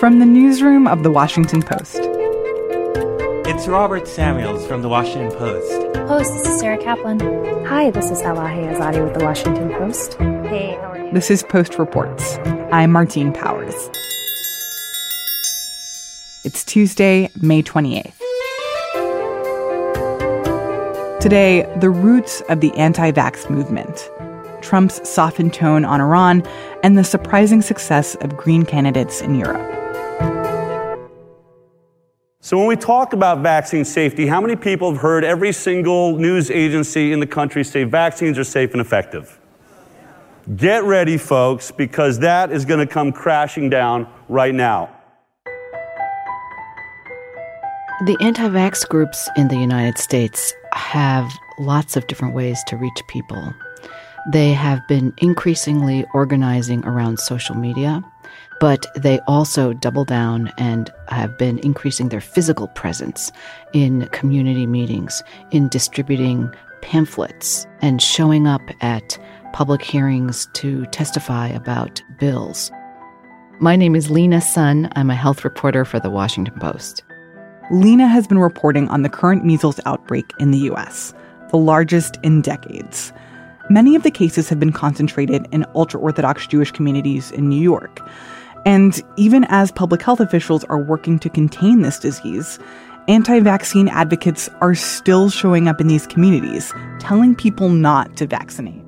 From the newsroom of The Washington Post. It's Robert Samuels from The Washington Post. Host, this is Sarah Kaplan. Hi, this is Elahe Izadi with The Washington Post. Hey, how are you? This is Post Reports. I'm Martine Powers. It's Tuesday, May 28th. Today, the roots of the anti vax movement, Trump's softened tone on Iran, and the surprising success of Green candidates in Europe. So, when we talk about vaccine safety, how many people have heard every single news agency in the country say vaccines are safe and effective? Get ready, folks, because that is going to come crashing down right now. The anti vax groups in the United States have lots of different ways to reach people. They have been increasingly organizing around social media, but they also double down and have been increasing their physical presence in community meetings, in distributing pamphlets, and showing up at public hearings to testify about bills. My name is Lena Sun. I'm a health reporter for The Washington Post. Lena has been reporting on the current measles outbreak in the US, the largest in decades. Many of the cases have been concentrated in ultra Orthodox Jewish communities in New York. And even as public health officials are working to contain this disease, anti vaccine advocates are still showing up in these communities, telling people not to vaccinate.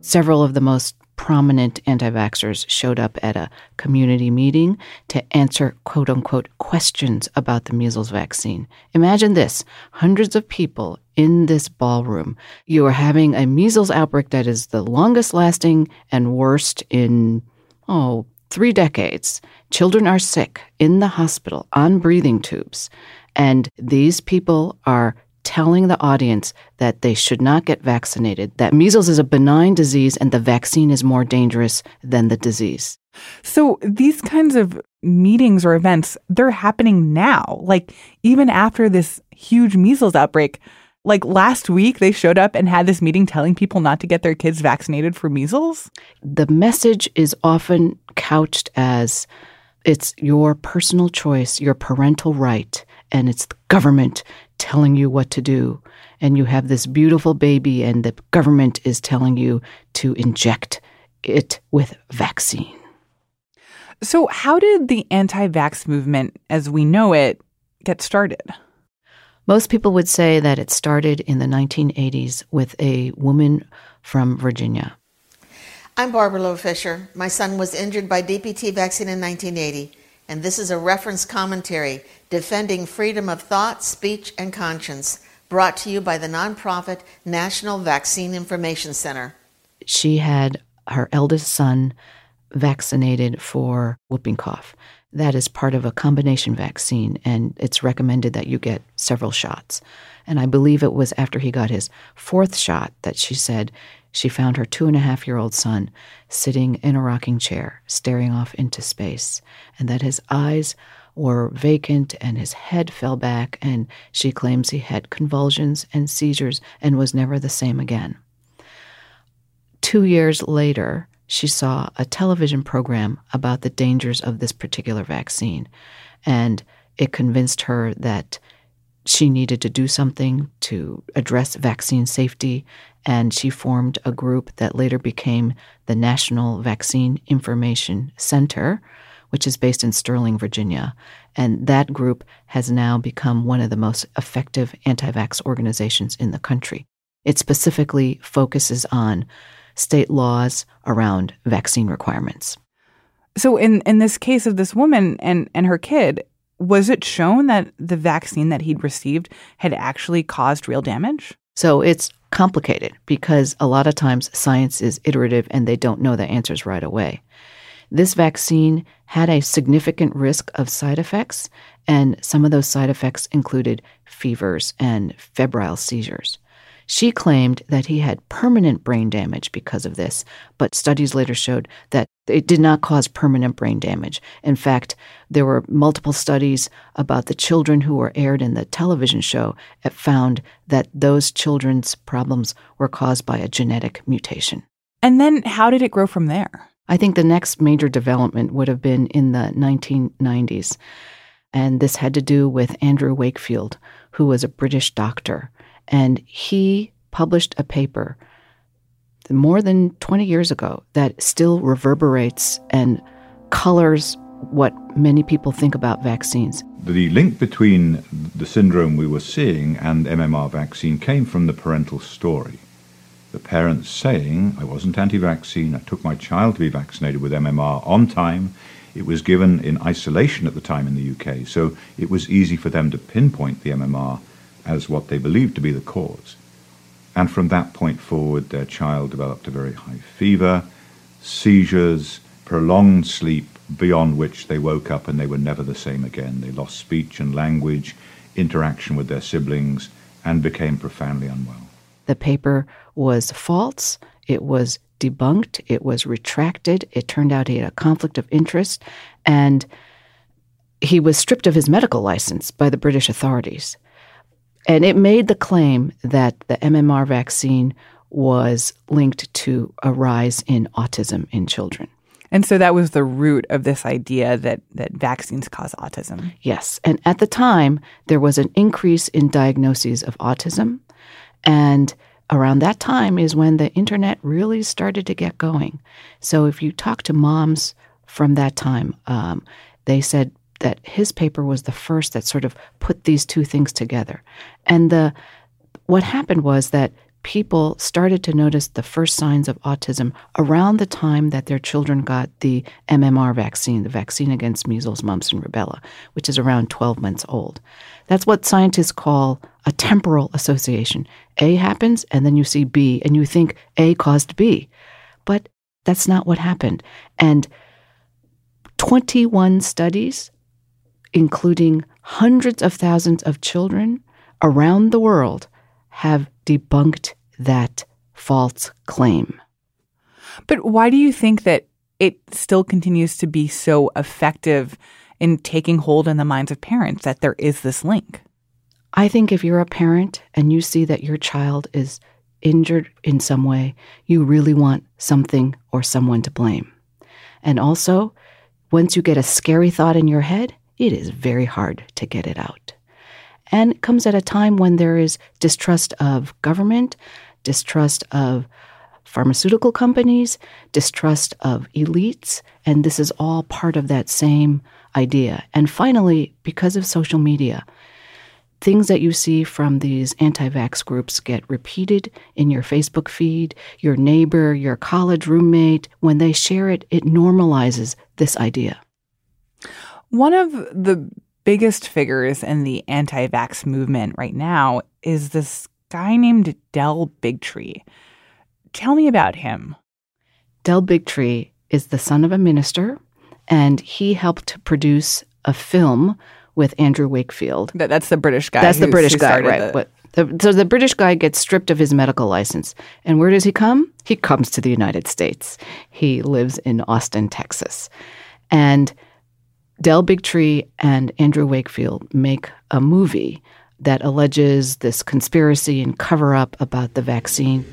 Several of the most prominent anti vaxxers showed up at a community meeting to answer quote unquote questions about the measles vaccine. Imagine this hundreds of people in this ballroom. You are having a measles outbreak that is the longest lasting and worst in, oh, three decades. Children are sick in the hospital on breathing tubes. And these people are telling the audience that they should not get vaccinated, that measles is a benign disease and the vaccine is more dangerous than the disease. So these kinds of meetings or events, they're happening now. Like even after this huge measles outbreak, like last week they showed up and had this meeting telling people not to get their kids vaccinated for measles. The message is often couched as it's your personal choice, your parental right, and it's the government telling you what to do. And you have this beautiful baby, and the government is telling you to inject it with vaccine. So, how did the anti vax movement as we know it get started? Most people would say that it started in the 1980s with a woman from Virginia. I'm Barbara Loe Fisher. My son was injured by DPT vaccine in 1980, and this is a reference commentary defending freedom of thought, speech, and conscience, brought to you by the nonprofit National Vaccine Information Center. She had her eldest son vaccinated for whooping cough. That is part of a combination vaccine, and it's recommended that you get several shots. And I believe it was after he got his fourth shot that she said she found her two and a half year old son sitting in a rocking chair, staring off into space, and that his eyes were vacant and his head fell back, and she claims he had convulsions and seizures and was never the same again. Two years later, she saw a television program about the dangers of this particular vaccine, and it convinced her that she needed to do something to address vaccine safety, and she formed a group that later became the National Vaccine Information Center, which is based in Sterling, Virginia. And that group has now become one of the most effective anti vax organizations in the country. It specifically focuses on state laws around vaccine requirements. So in, in this case of this woman and, and her kid, was it shown that the vaccine that he'd received had actually caused real damage? So it's complicated because a lot of times science is iterative and they don't know the answers right away. This vaccine had a significant risk of side effects, and some of those side effects included fevers and febrile seizures. She claimed that he had permanent brain damage because of this, but studies later showed that it did not cause permanent brain damage. In fact, there were multiple studies about the children who were aired in the television show that found that those children's problems were caused by a genetic mutation. And then how did it grow from there? I think the next major development would have been in the 1990s. And this had to do with Andrew Wakefield, who was a British doctor. And he published a paper more than 20 years ago that still reverberates and colors what many people think about vaccines. The link between the syndrome we were seeing and MMR vaccine came from the parental story. The parents saying, I wasn't anti vaccine, I took my child to be vaccinated with MMR on time. It was given in isolation at the time in the UK, so it was easy for them to pinpoint the MMR as what they believed to be the cause. And from that point forward, their child developed a very high fever, seizures, prolonged sleep, beyond which they woke up and they were never the same again. They lost speech and language, interaction with their siblings, and became profoundly unwell. The paper was false. It was debunked. It was retracted. It turned out he had a conflict of interest. And he was stripped of his medical license by the British authorities. And it made the claim that the MMR vaccine was linked to a rise in autism in children. And so that was the root of this idea that, that vaccines cause autism. Yes. And at the time, there was an increase in diagnoses of autism. And around that time is when the internet really started to get going. So if you talk to moms from that time, um, they said that his paper was the first that sort of put these two things together. And the what happened was that people started to notice the first signs of autism around the time that their children got the MMR vaccine, the vaccine against measles, mumps, and rubella, which is around 12 months old. That's what scientists call a temporal association. A happens, and then you see B, and you think A caused B. But that's not what happened. And 21 studies including hundreds of thousands of children around the world, have debunked that false claim. But why do you think that it still continues to be so effective in taking hold in the minds of parents that there is this link? I think if you're a parent and you see that your child is injured in some way, you really want something or someone to blame. And also, once you get a scary thought in your head, it is very hard to get it out. And it comes at a time when there is distrust of government, distrust of pharmaceutical companies, distrust of elites, and this is all part of that same idea. And finally, because of social media, things that you see from these anti vax groups get repeated in your Facebook feed, your neighbor, your college roommate. When they share it, it normalizes this idea. One of the biggest figures in the anti vax movement right now is this guy named Del Bigtree. Tell me about him. Del Bigtree is the son of a minister, and he helped to produce a film with Andrew Wakefield. That, that's the British guy. That's the British guy, right? The... The, so the British guy gets stripped of his medical license. And where does he come? He comes to the United States. He lives in Austin, Texas. And Del Bigtree and Andrew Wakefield make a movie that alleges this conspiracy and cover up about the vaccine.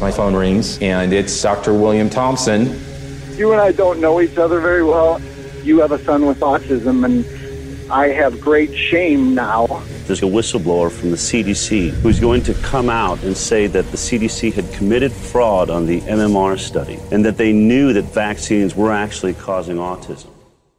My phone rings, and it's Dr. William Thompson. You and I don't know each other very well. You have a son with autism, and I have great shame now. There's a whistleblower from the CDC who's going to come out and say that the CDC had committed fraud on the MMR study and that they knew that vaccines were actually causing autism.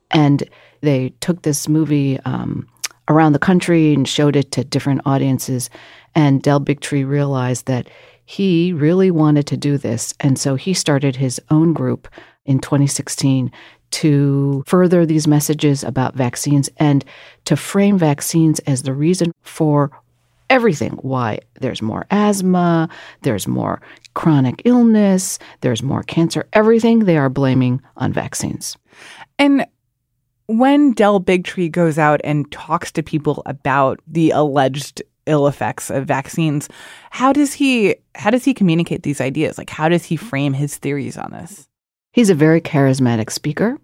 And they took this movie um, around the country and showed it to different audiences. And Del Bigtree realized that he really wanted to do this. And so he started his own group in 2016 to further these messages about vaccines and to frame vaccines as the reason for everything why there's more asthma, there's more chronic illness, there's more cancer, everything they are blaming on vaccines. And when Del Bigtree goes out and talks to people about the alleged ill effects of vaccines, how does he how does he communicate these ideas? Like how does he frame his theories on this? He's a very charismatic speaker.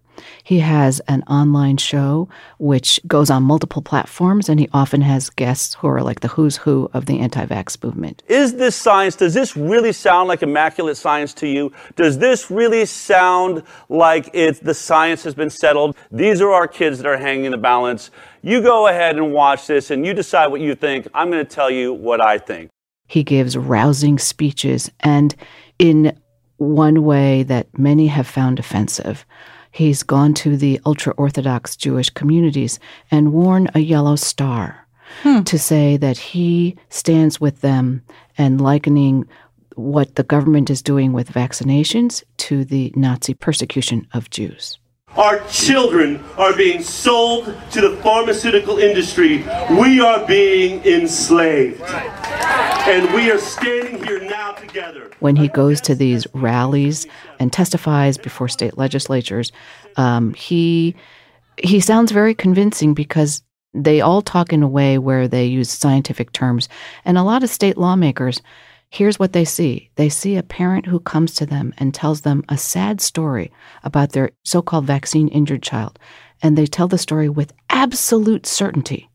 He has an online show which goes on multiple platforms, and he often has guests who are like the who's who of the anti vax movement. Is this science, does this really sound like immaculate science to you? Does this really sound like it's, the science has been settled? These are our kids that are hanging in the balance. You go ahead and watch this and you decide what you think. I'm going to tell you what I think. He gives rousing speeches, and in one way that many have found offensive, he's gone to the ultra Orthodox Jewish communities and worn a yellow star hmm. to say that he stands with them and likening what the government is doing with vaccinations to the Nazi persecution of Jews. Our children are being sold to the pharmaceutical industry. We are being enslaved. And we are standing here now together. When he goes to these rallies and testifies before state legislatures, um, he he sounds very convincing because they all talk in a way where they use scientific terms, and a lot of state lawmakers Here's what they see they see a parent who comes to them and tells them a sad story about their so called vaccine injured child, and they tell the story with absolute certainty.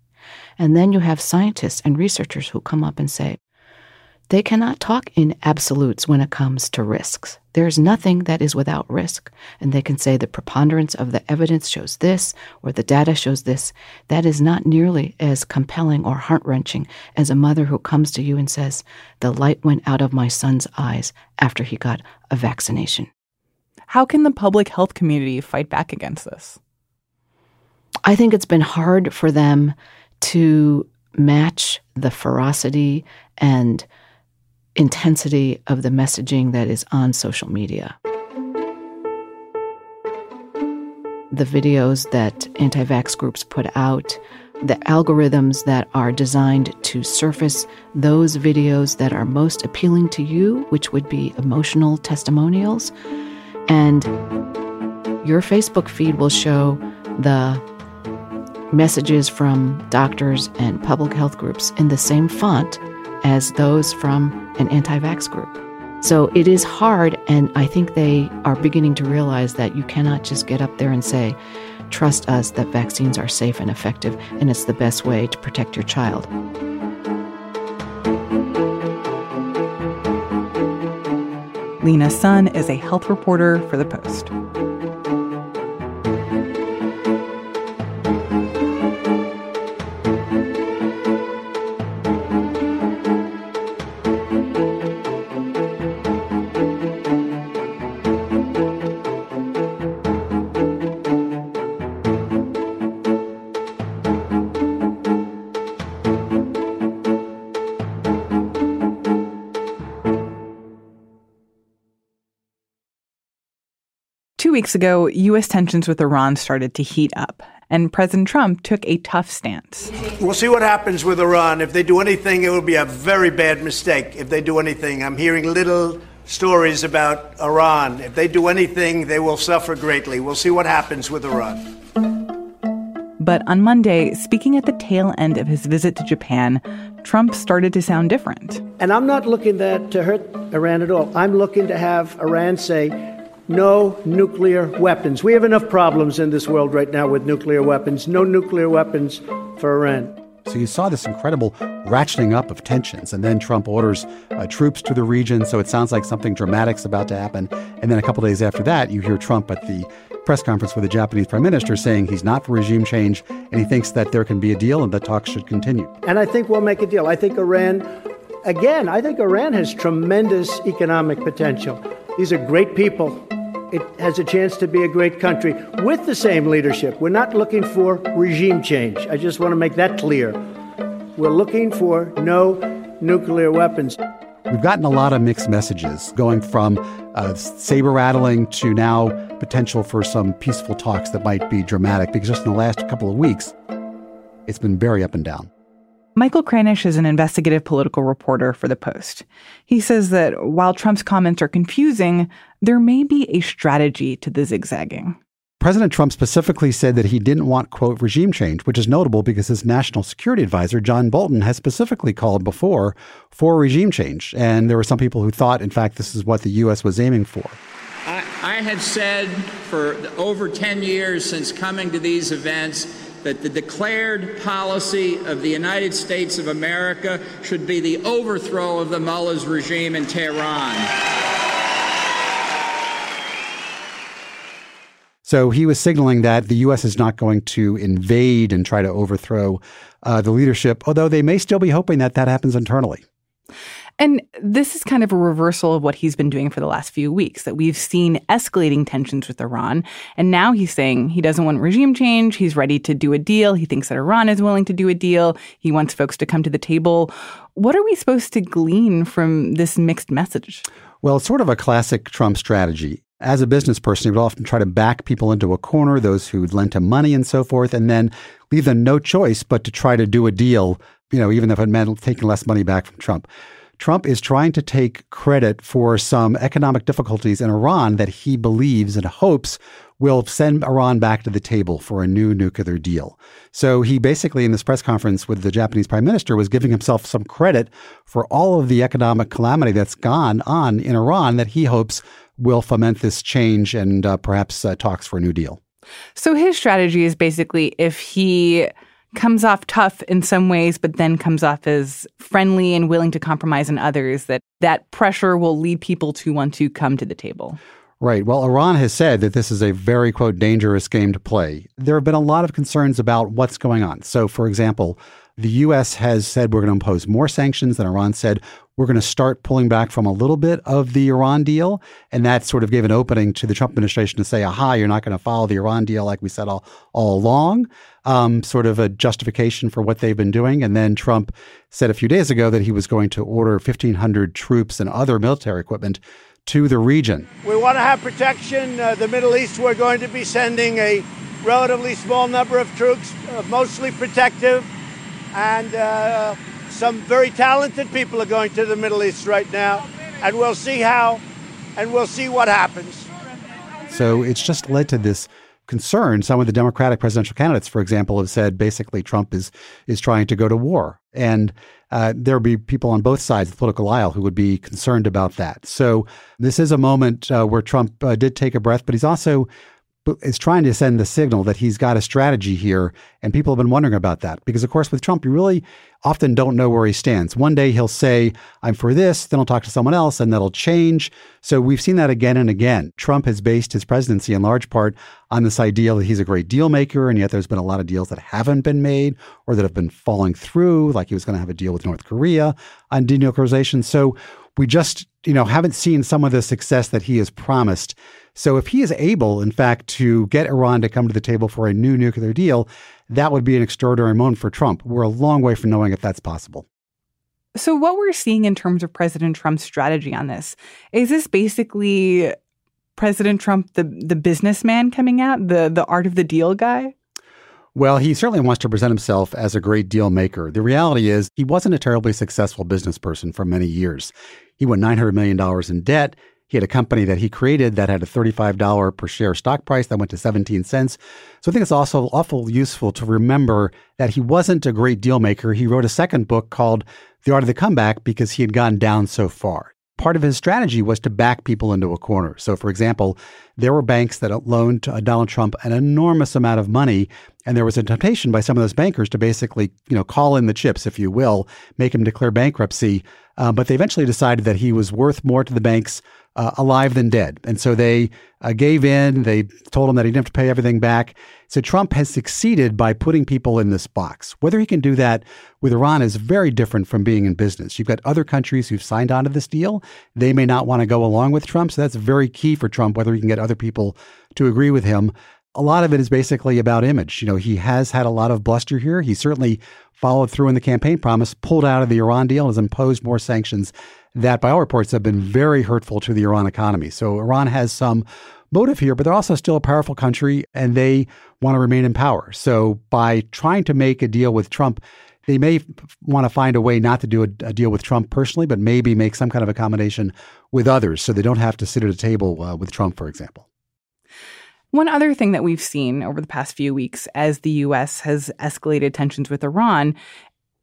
And then you have scientists and researchers who come up and say, they cannot talk in absolutes when it comes to risks. There is nothing that is without risk. And they can say the preponderance of the evidence shows this or the data shows this. That is not nearly as compelling or heart wrenching as a mother who comes to you and says, The light went out of my son's eyes after he got a vaccination. How can the public health community fight back against this? I think it's been hard for them to match the ferocity and intensity of the messaging that is on social media. The videos that anti vax groups put out, the algorithms that are designed to surface those videos that are most appealing to you, which would be emotional testimonials. And your Facebook feed will show the messages from doctors and public health groups in the same font as those from an anti vax group. So it is hard, and I think they are beginning to realize that you cannot just get up there and say, trust us that vaccines are safe and effective, and it's the best way to protect your child. Lena Sun is a health reporter for The Post. Weeks ago, U.S. tensions with Iran started to heat up, and President Trump took a tough stance. We'll see what happens with Iran. If they do anything, it will be a very bad mistake. If they do anything, I'm hearing little stories about Iran. If they do anything, they will suffer greatly. We'll see what happens with Iran. But on Monday, speaking at the tail end of his visit to Japan, Trump started to sound different. And I'm not looking that to hurt Iran at all. I'm looking to have Iran say, no nuclear weapons. We have enough problems in this world right now with nuclear weapons. No nuclear weapons for Iran. So you saw this incredible ratcheting up of tensions, and then Trump orders uh, troops to the region. So it sounds like something dramatic's about to happen. And then a couple days after that, you hear Trump at the press conference with the Japanese prime minister saying he's not for regime change, and he thinks that there can be a deal and that talks should continue. And I think we'll make a deal. I think Iran, again, I think Iran has tremendous economic potential. These are great people it has a chance to be a great country with the same leadership. We're not looking for regime change. I just want to make that clear. We're looking for no nuclear weapons. We've gotten a lot of mixed messages going from uh, saber rattling to now potential for some peaceful talks that might be dramatic because just in the last couple of weeks, it's been very up and down. Michael Kranish is an investigative political reporter for The Post. He says that while Trump's comments are confusing, there may be a strategy to the zigzagging. President Trump specifically said that he didn't want, quote, regime change, which is notable because his national security advisor, John Bolton, has specifically called before for regime change. And there were some people who thought, in fact, this is what the U.S. was aiming for. I, I have said for over 10 years since coming to these events that the declared policy of the United States of America should be the overthrow of the mullahs regime in Tehran. So he was signaling that the U.S. is not going to invade and try to overthrow uh, the leadership, although they may still be hoping that that happens internally. And this is kind of a reversal of what he's been doing for the last few weeks, that we've seen escalating tensions with Iran. And now he's saying he doesn't want regime change. He's ready to do a deal. He thinks that Iran is willing to do a deal. He wants folks to come to the table. What are we supposed to glean from this mixed message? Well, it's sort of a classic Trump strategy. As a business person, he would often try to back people into a corner, those who'd lent him money and so forth, and then leave them no choice but to try to do a deal, you know, even if it meant taking less money back from Trump. Trump is trying to take credit for some economic difficulties in Iran that he believes and hopes will send Iran back to the table for a new nuclear deal. So he basically, in this press conference with the Japanese prime minister, was giving himself some credit for all of the economic calamity that's gone on in Iran that he hopes will foment this change and uh, perhaps uh, talks for a new deal. So his strategy is basically if he comes off tough in some ways, but then comes off as friendly and willing to compromise in others, that that pressure will lead people to want to come to the table. Right. Well, Iran has said that this is a very, quote, dangerous game to play. There have been a lot of concerns about what's going on. So, for example, the U.S. has said we're going to impose more sanctions, than Iran said we're going to start pulling back from a little bit of the Iran deal. And that sort of gave an opening to the Trump administration to say, aha, you're not going to follow the Iran deal like we said all, all along. Um, sort of a justification for what they've been doing. And then Trump said a few days ago that he was going to order 1,500 troops and other military equipment to the region. We want to have protection. Uh, the Middle East, we're going to be sending a relatively small number of troops, uh, mostly protective and uh, some very talented people are going to the Middle East right now, and we'll see how, and we'll see what happens. So it's just led to this concern. Some of the Democratic presidential candidates, for example, have said basically Trump is is trying to go to war, and uh, there will be people on both sides of the political aisle who would be concerned about that. So this is a moment uh, where Trump uh, did take a breath, but he's also is trying to send the signal that he's got a strategy here. And people have been wondering about that because, of course, with Trump, you really often don't know where he stands. One day he'll say, I'm for this, then he'll talk to someone else, and that'll change. So we've seen that again and again. Trump has based his presidency in large part on this idea that he's a great deal maker, and yet there's been a lot of deals that haven't been made or that have been falling through, like he was going to have a deal with North Korea on denuclearization. So we just, you know, haven't seen some of the success that he has promised. So if he is able, in fact, to get Iran to come to the table for a new nuclear deal, that would be an extraordinary moment for Trump. We're a long way from knowing if that's possible. So, what we're seeing in terms of President Trump's strategy on this is this basically President Trump, the the businessman coming out, the the art of the deal guy? Well, he certainly wants to present himself as a great deal maker. The reality is, he wasn't a terribly successful business person for many years. He went $900 million in debt. He had a company that he created that had a $35 per share stock price that went to 17 cents. So I think it's also awful useful to remember that he wasn't a great deal maker. He wrote a second book called The Art of the Comeback because he had gone down so far. Part of his strategy was to back people into a corner. So, for example, there were banks that loaned Donald Trump an enormous amount of money, and there was a temptation by some of those bankers to basically, you know, call in the chips, if you will, make him declare bankruptcy. Uh, but they eventually decided that he was worth more to the banks uh, alive than dead. And so they uh, gave in. They told him that he didn't have to pay everything back. So Trump has succeeded by putting people in this box. Whether he can do that with Iran is very different from being in business. You've got other countries who've signed on to this deal. They may not want to go along with Trump. So that's very key for Trump, whether he can get other people to agree with him. A lot of it is basically about image. You know, he has had a lot of bluster here. He certainly followed through in the campaign promise, pulled out of the Iran deal, and has imposed more sanctions that, by all reports, have been very hurtful to the Iran economy. So Iran has some motive here, but they're also still a powerful country and they want to remain in power. So by trying to make a deal with Trump, they may want to find a way not to do a, a, deal with Trump personally, but maybe make some kind of accommodation with others so they don't have to sit at a table uh, with Trump, for example. One other thing that we've seen over the past few weeks as the U.S. has escalated tensions with Iran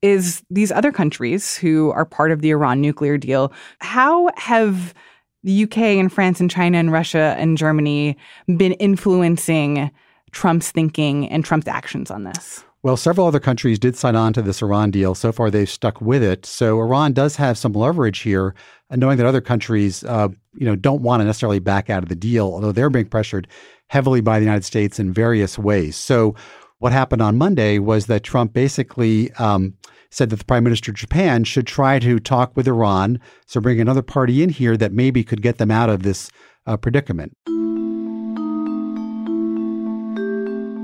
is these other countries who are part of the Iran nuclear deal. How have the UK and France and China and Russia and Germany been influencing Trump's thinking and Trump's actions on this? Well, several other countries did sign on to this Iran deal. So far, they've stuck with it. So Iran does have some leverage here, knowing that other countries, uh, you know, don't want to necessarily back out of the deal, although they're being pressured heavily by the United States in various ways. So what happened on Monday was that Trump basically um, said that the prime minister of Japan should try to talk with Iran, so bring another party in here that maybe could get them out of this uh, predicament.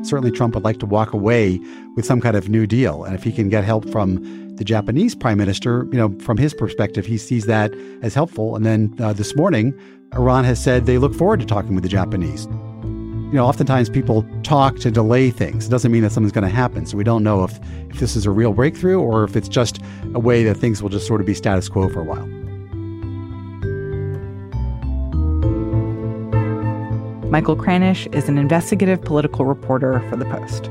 Certainly, Trump would like to walk away with some kind of new deal. And if he can get help from the Japanese prime minister, you know, from his perspective, he sees that as helpful. And then uh, this morning, Iran has said they look forward to talking with the Japanese. You know, oftentimes people talk to delay things. It doesn't mean that something's going to happen. So we don't know if, if this is a real breakthrough or if it's just a way that things will just sort of be status quo for a while. Michael Kranish is an investigative political reporter for The Post.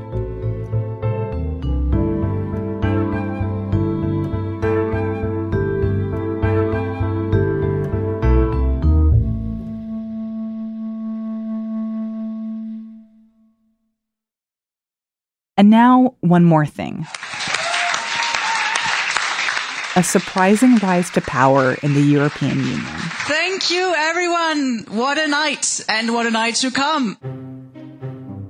And now, one more thing a surprising rise to power in the European Union. Thank you, everyone. What a night, and what a night to come.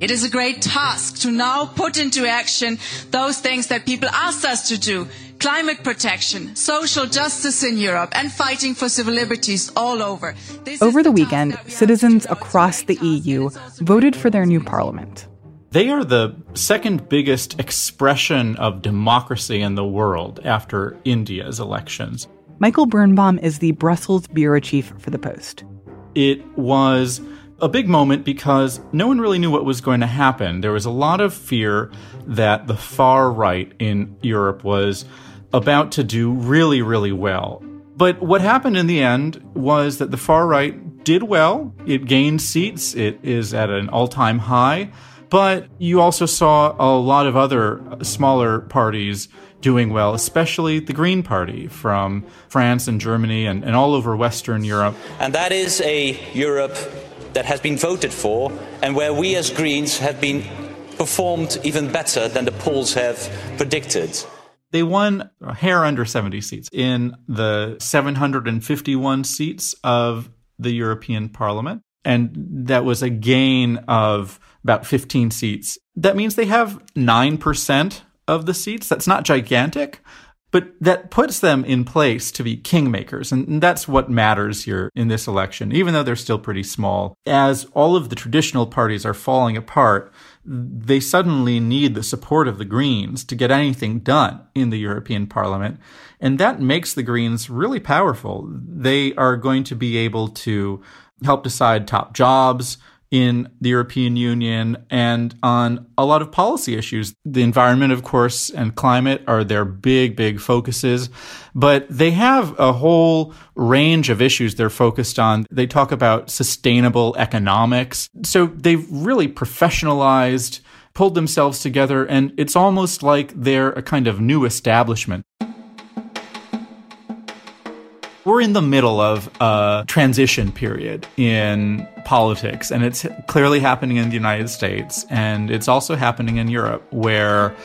It is a great task to now put into action those things that people asked us to do climate protection, social justice in Europe, and fighting for civil liberties all over. This over the, the weekend, citizens across the EU voted for their new parliament. They are the second biggest expression of democracy in the world after India's elections. Michael Birnbaum is the Brussels bureau chief for The Post. It was a big moment because no one really knew what was going to happen. There was a lot of fear that the far right in Europe was about to do really, really well. But what happened in the end was that the far right did well. It gained seats. It is at an all time high. But you also saw a lot of other smaller parties doing well, especially the Green Party from France and Germany and, and all over Western Europe. And that is a Europe that has been voted for and where we as Greens have been performed even better than the polls have predicted. They won a hair under 70 seats in the 751 seats of the European Parliament. And that was a gain of about 15 seats. That means they have 9% of the seats. That's not gigantic, but that puts them in place to be kingmakers. And that's what matters here in this election, even though they're still pretty small. As all of the traditional parties are falling apart, they suddenly need the support of the Greens to get anything done in the European Parliament. And that makes the Greens really powerful. They are going to be able to help decide top jobs, in the European Union and on a lot of policy issues. The environment, of course, and climate are their big, big focuses, but they have a whole range of issues they're focused on. They talk about sustainable economics. So they've really professionalized, pulled themselves together, and it's almost like they're a kind of new establishment we're in the middle of a transition period in politics, and it's clearly happening in the United States, and it's also happening in Europe, where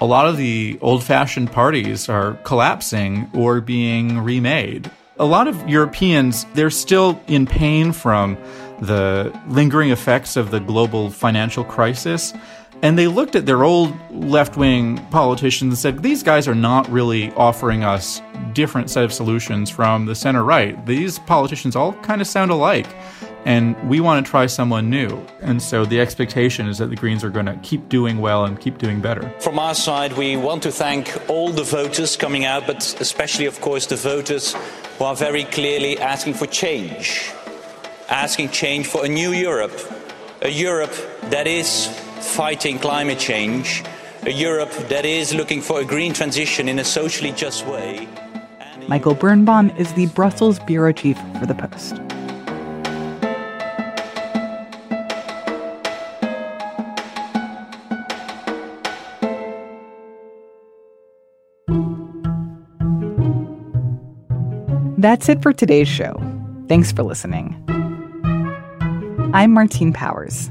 a lot of the old fashioned parties are collapsing or being remade. A lot of Europeans, they're still in pain from the lingering effects of the global financial crisis. And they looked at their old left wing politicians and said, these guys are not really offering us different set of solutions from the center right. These politicians all kind of sound alike. And we want to try someone new. And so the expectation is that the Greens are going to keep doing well and keep doing better. From our side, we want to thank all the voters coming out, but especially, of course, the voters who are very clearly asking for change, asking change for a new Europe, a Europe that is fighting climate change, a Europe that is looking for a green transition in a socially just way. Michael Birnbaum is the Brussels bureau chief for The Post. That's it for today's show. Thanks for listening. I'm Martine Powers.